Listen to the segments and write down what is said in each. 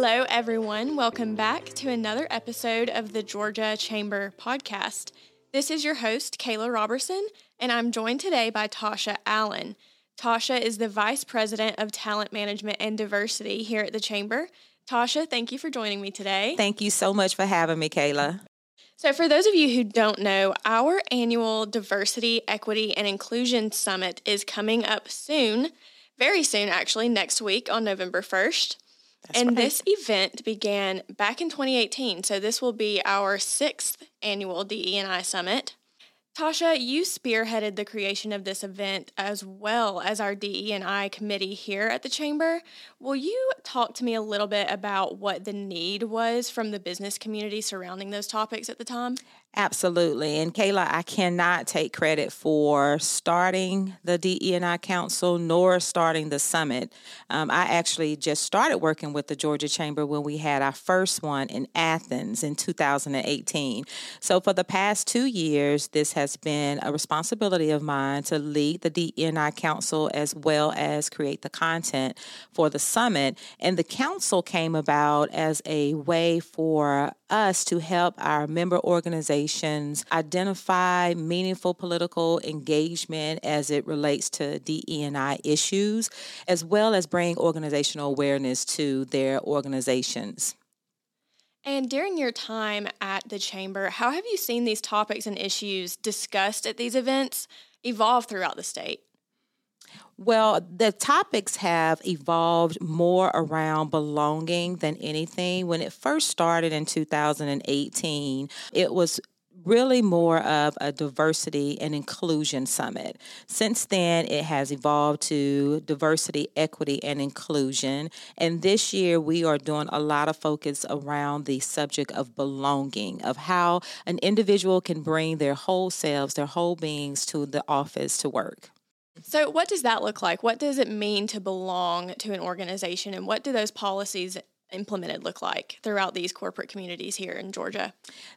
Hello, everyone. Welcome back to another episode of the Georgia Chamber podcast. This is your host, Kayla Roberson, and I'm joined today by Tasha Allen. Tasha is the Vice President of Talent Management and Diversity here at the Chamber. Tasha, thank you for joining me today. Thank you so much for having me, Kayla. So, for those of you who don't know, our annual Diversity, Equity, and Inclusion Summit is coming up soon, very soon, actually, next week on November 1st. And right. this event began back in 2018. So this will be our sixth annual DEI Summit. Tasha, you spearheaded the creation of this event as well as our DE&I committee here at the Chamber. Will you talk to me a little bit about what the need was from the business community surrounding those topics at the time? Absolutely. And Kayla, I cannot take credit for starting the DE&I Council nor starting the summit. Um, I actually just started working with the Georgia Chamber when we had our first one in Athens in 2018. So for the past two years, this has been a responsibility of mine to lead the DE&I Council as well as create the content for the summit. And the council came about as a way for us to help our member organizations identify meaningful political engagement as it relates to DE&I issues, as well as bring organizational awareness to their organizations. And during your time at the Chamber, how have you seen these topics and issues discussed at these events evolve throughout the state? Well, the topics have evolved more around belonging than anything. When it first started in 2018, it was really more of a diversity and inclusion summit. Since then, it has evolved to diversity, equity, and inclusion. And this year, we are doing a lot of focus around the subject of belonging, of how an individual can bring their whole selves, their whole beings to the office to work. So, what does that look like? What does it mean to belong to an organization, and what do those policies implemented look like throughout these corporate communities here in Georgia?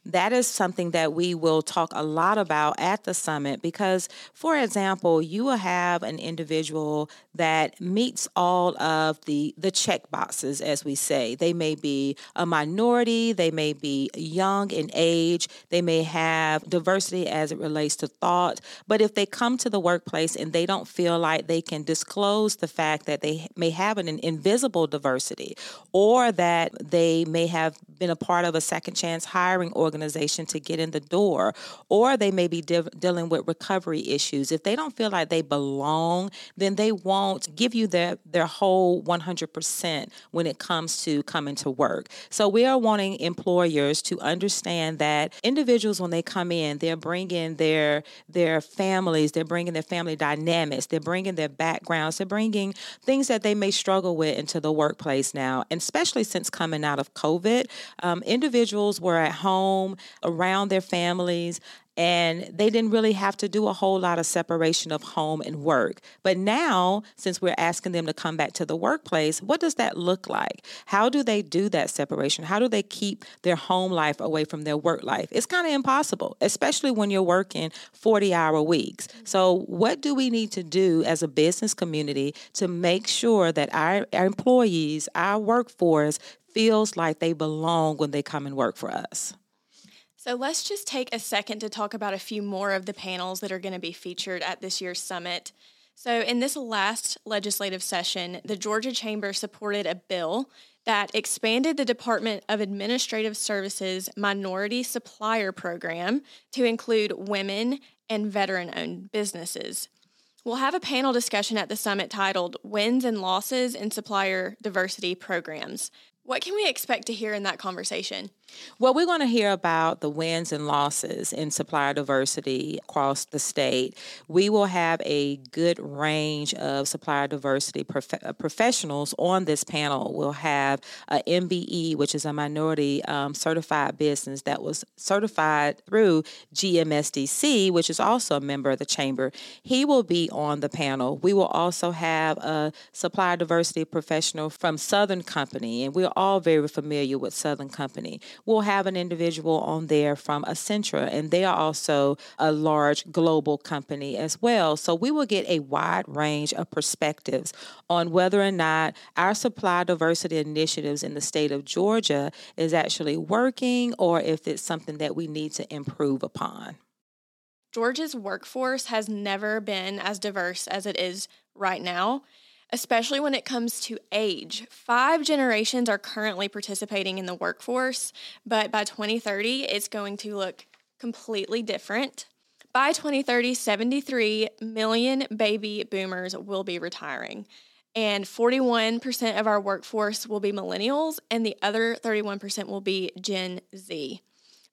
That is something that we will talk a lot about at the summit because, for example, you will have an individual that meets all of the the check boxes, as we say. They may be a minority, they may be young in age, they may have diversity as it relates to thought, but if they come to the workplace and they don't feel like they can disclose the fact that they may have an invisible diversity or or that they may have been a part of a second chance hiring organization to get in the door, or they may be de- dealing with recovery issues. If they don't feel like they belong, then they won't give you their, their whole 100% when it comes to coming to work. So we are wanting employers to understand that individuals, when they come in, they're bringing their, their families, they're bringing their family dynamics, they're bringing their backgrounds, they're bringing things that they may struggle with into the workplace now, and especially especially since coming out of COVID. Um, individuals were at home around their families and they didn't really have to do a whole lot of separation of home and work. But now, since we're asking them to come back to the workplace, what does that look like? How do they do that separation? How do they keep their home life away from their work life? It's kind of impossible, especially when you're working 40 hour weeks. Mm-hmm. So, what do we need to do as a business community to make sure that our, our employees, our workforce, feels like they belong when they come and work for us? So let's just take a second to talk about a few more of the panels that are going to be featured at this year's summit. So, in this last legislative session, the Georgia Chamber supported a bill that expanded the Department of Administrative Services Minority Supplier Program to include women and veteran owned businesses. We'll have a panel discussion at the summit titled Wins and Losses in Supplier Diversity Programs. What can we expect to hear in that conversation? Well, we're going to hear about the wins and losses in supplier diversity across the state. We will have a good range of supplier diversity prof- uh, professionals on this panel. We'll have a MBE, which is a minority um, certified business that was certified through GMSDC, which is also a member of the chamber. He will be on the panel. We will also have a supplier diversity professional from Southern Company, and we're all very familiar with Southern Company. We'll have an individual on there from Accenture, and they are also a large global company as well. So we will get a wide range of perspectives on whether or not our supply diversity initiatives in the state of Georgia is actually working or if it's something that we need to improve upon. Georgia's workforce has never been as diverse as it is right now, especially when it comes to age. Five generations are currently participating in the workforce, but by 2030, it's going to look completely different. By 2030, 73 million baby boomers will be retiring. And 41% of our workforce will be millennials, and the other 31% will be Gen Z.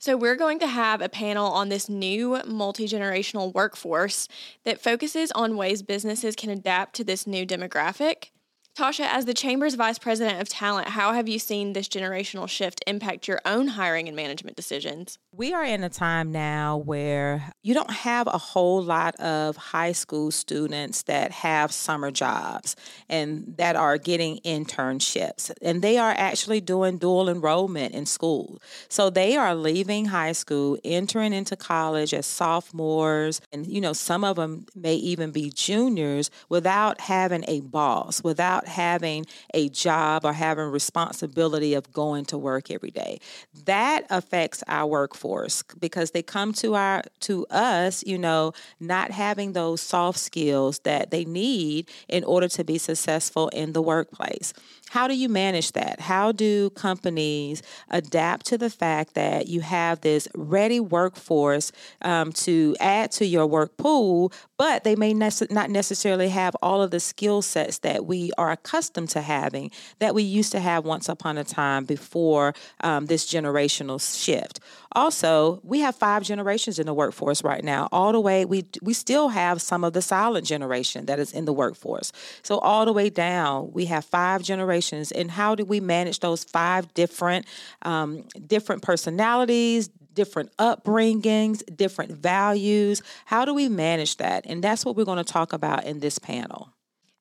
So, we're going to have a panel on this new multi generational workforce that focuses on ways businesses can adapt to this new demographic. Tasha, as the Chamber's Vice President of Talent, how have you seen this generational shift impact your own hiring and management decisions? We are in a time now where you don't have a whole lot of high school students that have summer jobs and that are getting internships. And they are actually doing dual enrollment in school. So they are leaving high school, entering into college as sophomores. And, you know, some of them may even be juniors without having a boss, without having a job or having responsibility of going to work every day. That affects our workforce because they come to our to us, you know, not having those soft skills that they need in order to be successful in the workplace. How do you manage that? How do companies adapt to the fact that you have this ready workforce um, to add to your work pool, but they may nece- not necessarily have all of the skill sets that we are accustomed to having that we used to have once upon a time before um, this generational shift? Also, we have five generations in the workforce right now. All the way, we we still have some of the silent generation that is in the workforce. So all the way down, we have five generations. And how do we manage those five different um, different personalities, different upbringings, different values? How do we manage that? And that's what we're going to talk about in this panel.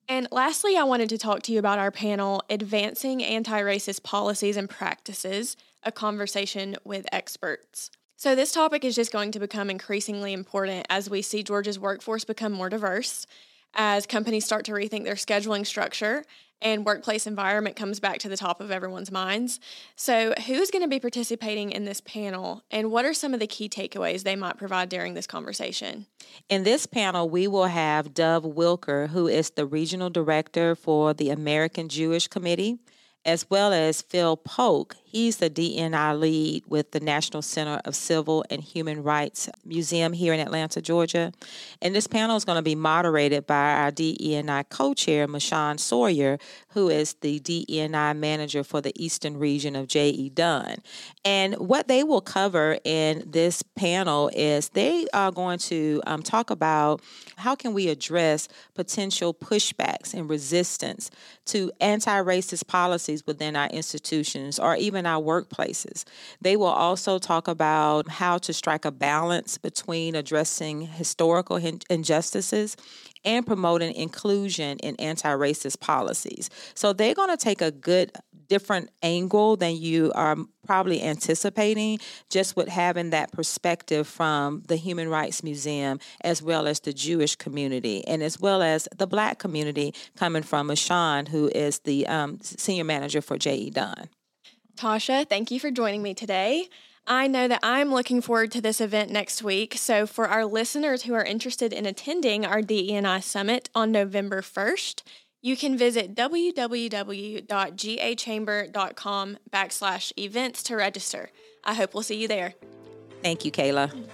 And lastly, I wanted to talk to you about our panel, Advancing Anti Racist Policies and Practices a conversation with experts. So, this topic is just going to become increasingly important as we see Georgia's workforce become more diverse, as companies start to rethink their scheduling structure and workplace environment comes back to the top of everyone's minds. So, who's going to be participating in this panel, and what are some of the key takeaways they might provide during this conversation? In this panel, we will have Dov Wilker, who is the regional director for the American Jewish Committee as well as Phil Polk. He's the DNI lead with the National Center of Civil and Human Rights Museum here in Atlanta, Georgia. And this panel is going to be moderated by our DEI co chair, Mashawn Sawyer, who is the DEI manager for the Eastern region of J.E. Dunn. And what they will cover in this panel is they are going to um, talk about how can we address potential pushbacks and resistance to anti-racist policies within our institutions or even our workplaces. They will also talk about how to strike a balance between addressing historical injustices and promoting inclusion in anti racist policies. So they're going to take a good different angle than you are probably anticipating just with having that perspective from the Human Rights Museum as well as the Jewish community and as well as the Black community coming from Mashawn, who is the um, senior manager for J.E. Dunn. Tasha, thank you for joining me today. I know that I'm looking forward to this event next week. So, for our listeners who are interested in attending our DEI Summit on November 1st, you can visit www.gachamber.com backslash events to register. I hope we'll see you there. Thank you, Kayla.